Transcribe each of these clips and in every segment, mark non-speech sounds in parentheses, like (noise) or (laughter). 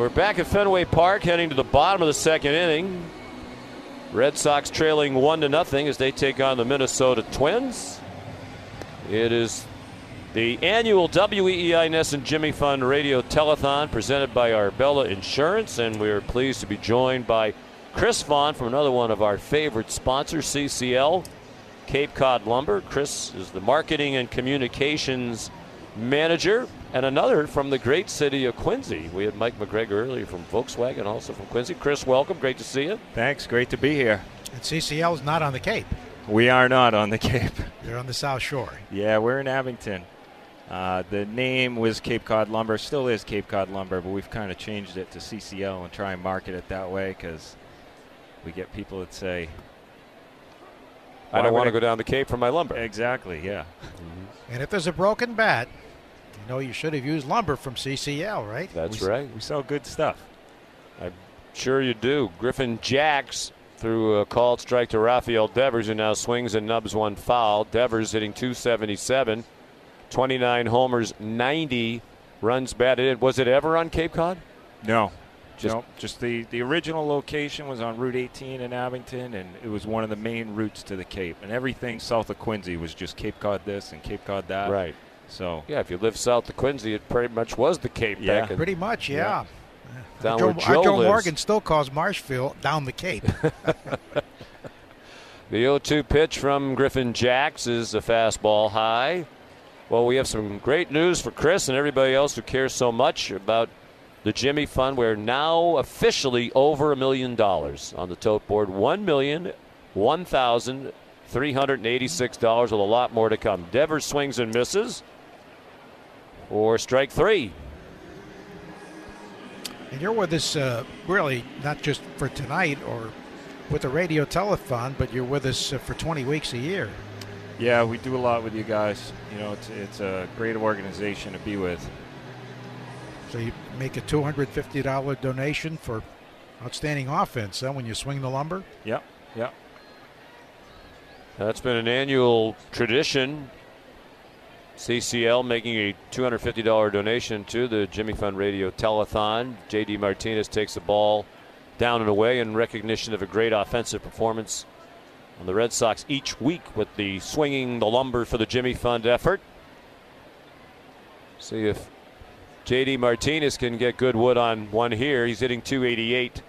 We're back at Fenway Park, heading to the bottom of the second inning. Red Sox trailing one to nothing as they take on the Minnesota Twins. It is the annual WEEI NESN Jimmy Fund Radio Telethon presented by Arbella Insurance, and we are pleased to be joined by Chris Vaughn from another one of our favorite sponsors, CCL, Cape Cod Lumber. Chris is the marketing and communications manager, and another from the great city of Quincy. We had Mike McGregor earlier from Volkswagen, also from Quincy. Chris, welcome. Great to see you. Thanks. Great to be here. And CCL is not on the Cape. We are not on the Cape. (laughs) They're on the South Shore. Yeah, we're in Abington. Uh, the name was Cape Cod Lumber, still is Cape Cod Lumber, but we've kind of changed it to CCL and try and market it that way because we get people that say, I don't want to go down the Cape for my lumber. Exactly, yeah. Mm-hmm. And if there's a broken bat, you know you should have used lumber from CCL, right? That's we, right. We sell good stuff. I'm sure you do. Griffin Jax threw a called strike to Rafael Devers, who now swings and nubs one foul. Devers hitting 277, 29 homers, 90 runs batted in. Was it ever on Cape Cod? No. Just- no, just the, the original location was on Route 18 in Abington, and it was one of the main routes to the Cape. And everything south of Quincy was just Cape Cod this and Cape Cod that. Right. So, Yeah, if you live south of Quincy, it pretty much was the Cape Yeah. back in Pretty much, yeah. down Joe, where Joe our Joe. Morgan still calls Marshfield down the Cape. (laughs) The 0 2 pitch from Griffin Jax is a fastball high. Well, we have some great news for Chris and everybody else who cares so much about the Jimmy Fund. We're now officially over a million dollars on the tote board. One million, one thousand, three hundred and eighty-six dollars, with a lot more to come. Devers swings and misses. Or strike three. and you're with us uh, really not just for tonight or with the radio telethon, but you're with us uh, for 20 weeks a year. yeah, we do a lot with you guys. You know, it's, it's a great organization to be with. So you make a $250 donation for outstanding offense huh, when you swing the lumber. Yep, yep. That's been an annual tradition. CCL making a $250 donation to the Jimmy Fund Radio Telethon. JD Martinez takes the ball down and away in recognition of a great offensive performance on the Red Sox each week with the swinging the lumber for the Jimmy Fund effort. See if JD Martinez can get good wood on one here. He's hitting 288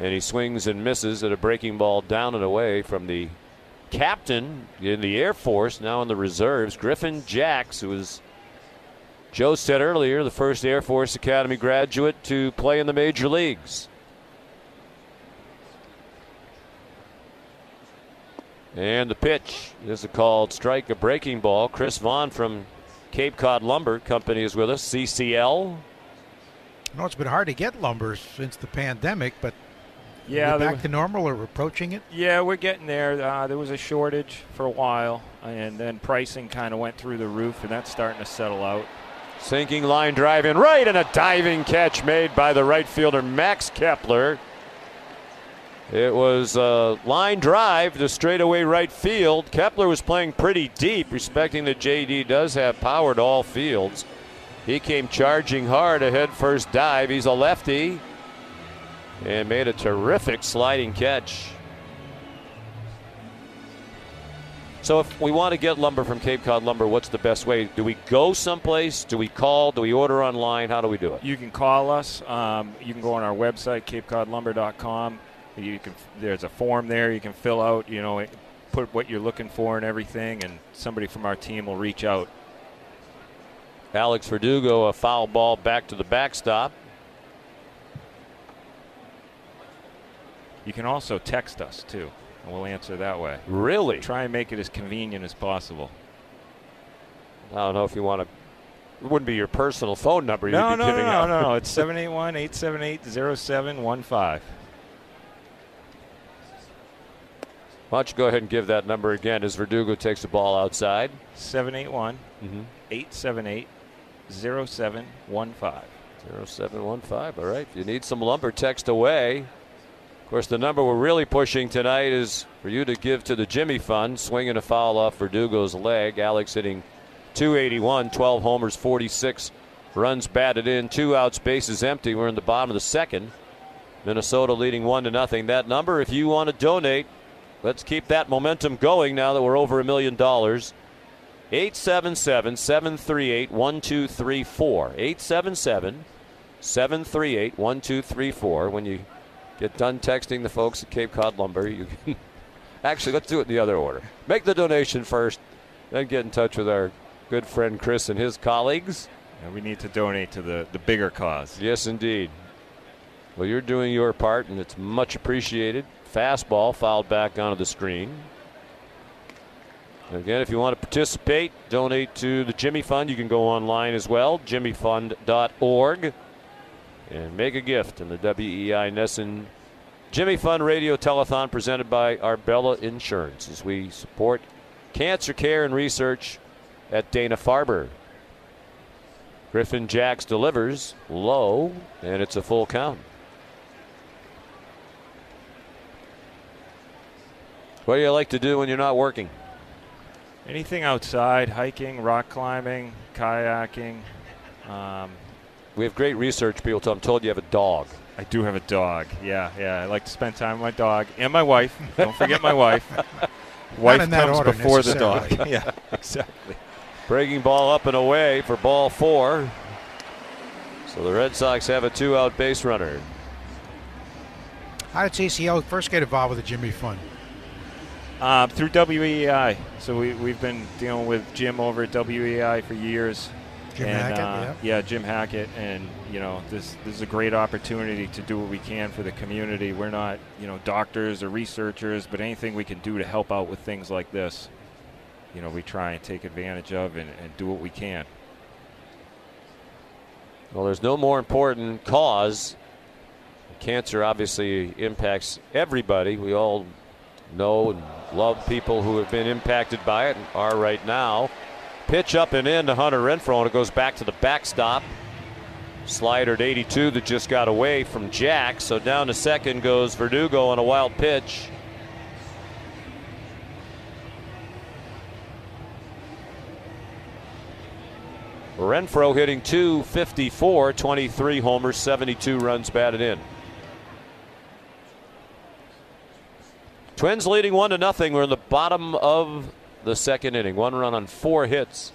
and he swings and misses at a breaking ball down and away from the captain in the Air Force, now in the reserves, Griffin Jax, who was, Joe said earlier, the first Air Force Academy graduate to play in the major leagues. And the pitch is a called strike, a breaking ball. Chris Vaughn from Cape Cod Lumber Company is with us, CCL. I know it's been hard to get lumber since the pandemic, but Yeah, we're there back wa- to normal or approaching it. Yeah, we're getting there. Uh, there was a shortage for a while, and then pricing kind of went through the roof, and that's starting to settle out. Sinking line drive in right, and a diving catch made by the right fielder, Max Kepler. It was a line drive to straightaway right field. Kepler was playing pretty deep, respecting that JD does have power to all fields. He came charging hard, a first dive. He's a lefty and made a terrific sliding catch. So if we want to get lumber from Cape Cod Lumber, what's the best way? Do we go someplace? Do we call? Do we order online? How do we do it? You can call us. Um, you can go on our website, capecodlumber.com. You can. There's a form there you can fill out. You know, put what you're looking for and everything, and somebody from our team will reach out. Alex Verdugo, a foul ball back to the backstop. You can also text us too, and we'll answer that way. Really? Try and make it as convenient as possible. I don't know if you want to. It wouldn't be your personal phone number you'd No, be no, giving no, out. no, no. (laughs) It's 781 878 0715. Why don't you go ahead and give that number again as Verdugo takes the ball outside? 781 Mhm. 878 0715. 0715. All right. If you need some lumber, text away. Of course, the number we're really pushing tonight is for you to give to the Jimmy Fund, swinging a foul off Verdugo's leg. Alex hitting 281, 12 homers, 46 runs batted in, two outs, bases empty. We're in the bottom of the second. Minnesota leading one to nothing. That number, if you want to donate, let's keep that momentum going now that we're over a million dollars. 877 738 1234. 877 738 1234. When you get done texting the folks at Cape Cod Lumber, you can. (laughs) Actually, let's do it in the other order. Make the donation first, then get in touch with our good friend Chris and his colleagues. And we need to donate to the, the bigger cause. Yes, indeed. Well, you're doing your part, and it's much appreciated. Fastball fouled back onto the screen. Again, if you want to participate, donate to the Jimmy Fund. You can go online as well, jimmyfund.org, and make a gift in the WEEI NESN Jimmy Fund Radio Telethon presented by Arbella Insurance as we support cancer care and research at Dana Farber. Griffin Jax delivers low, and it's a full count. What do you like to do when you're not working? Anything outside, hiking, rock climbing, kayaking. Um, We have great research people. So I'm told you have a dog. I do have a dog. Yeah, yeah. I like to spend time with my dog and my wife. Don't forget my wife. (laughs) wife comes before the dog. (laughs) yeah, exactly. Breaking ball up and away for ball four. So the Red Sox have a two out base runner. How did CCL first get involved with the Jimmy Fund? Uh, through WEEI. So we, we've been dealing with Jim over at WEEI for years. Jim and, Hackett, uh, yeah. Jim Hackett. And, you know, this, this is a great opportunity to do what we can for the community. We're not, you know, doctors or researchers, but anything we can do to help out with things like this, you know, we try and take advantage of and, and do what we can. Well, there's no more important cause. Cancer obviously impacts everybody. We all know and love people who have been impacted by it and are right now. Pitch up and in to Hunter Renfroe, and it goes back to the backstop. Slider at 82 that just got away from Jack. So down to second goes Verdugo on a wild pitch. Renfroe hitting 254, 23 homers, 72 runs batted in. Twins leading one to nothing. We're in the bottom of the second inning. One run on four hits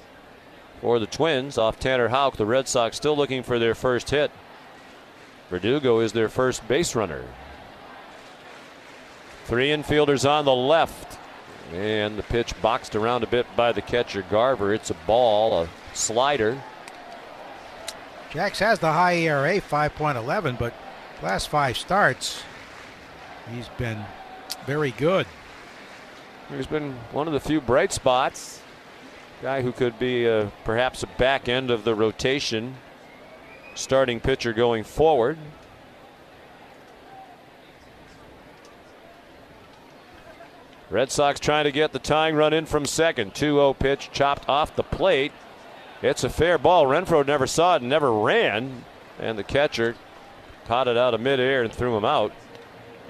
for the Twins off Tanner Houck. The Red Sox still looking for their first hit. Verdugo is their first base runner. Three infielders on the left. And the pitch boxed around a bit by the catcher Garver. It's a ball, a slider. Jax has the high ERA, 5.11, but last five starts, he's been very good. He's been one of the few bright spots. Guy who could be uh, perhaps a back end of the rotation starting pitcher going forward. Red Sox trying to get the tying run in from second. 2 0 pitch chopped off the plate. It's a fair ball. Renfroe never saw it and never ran. And the catcher caught it out of midair and threw him out.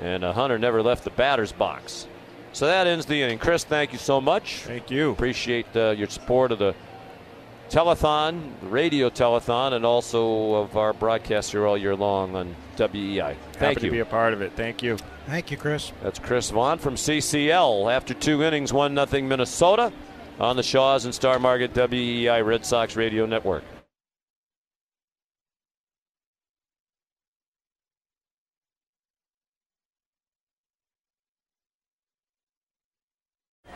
And uh, Hunter never left the batter's box. So that ends the inning. Chris, thank you so much. Thank you. Appreciate uh, your support of the telethon, the radio telethon, and also of our broadcast here all year long on WEEI. Thank Happy you. to be a part of it. Thank you. Thank you, Chris. That's Chris Vaughn from CCL. After two innings, 1 0 Minnesota on the Shaws and Star Market WEEI Red Sox Radio Network.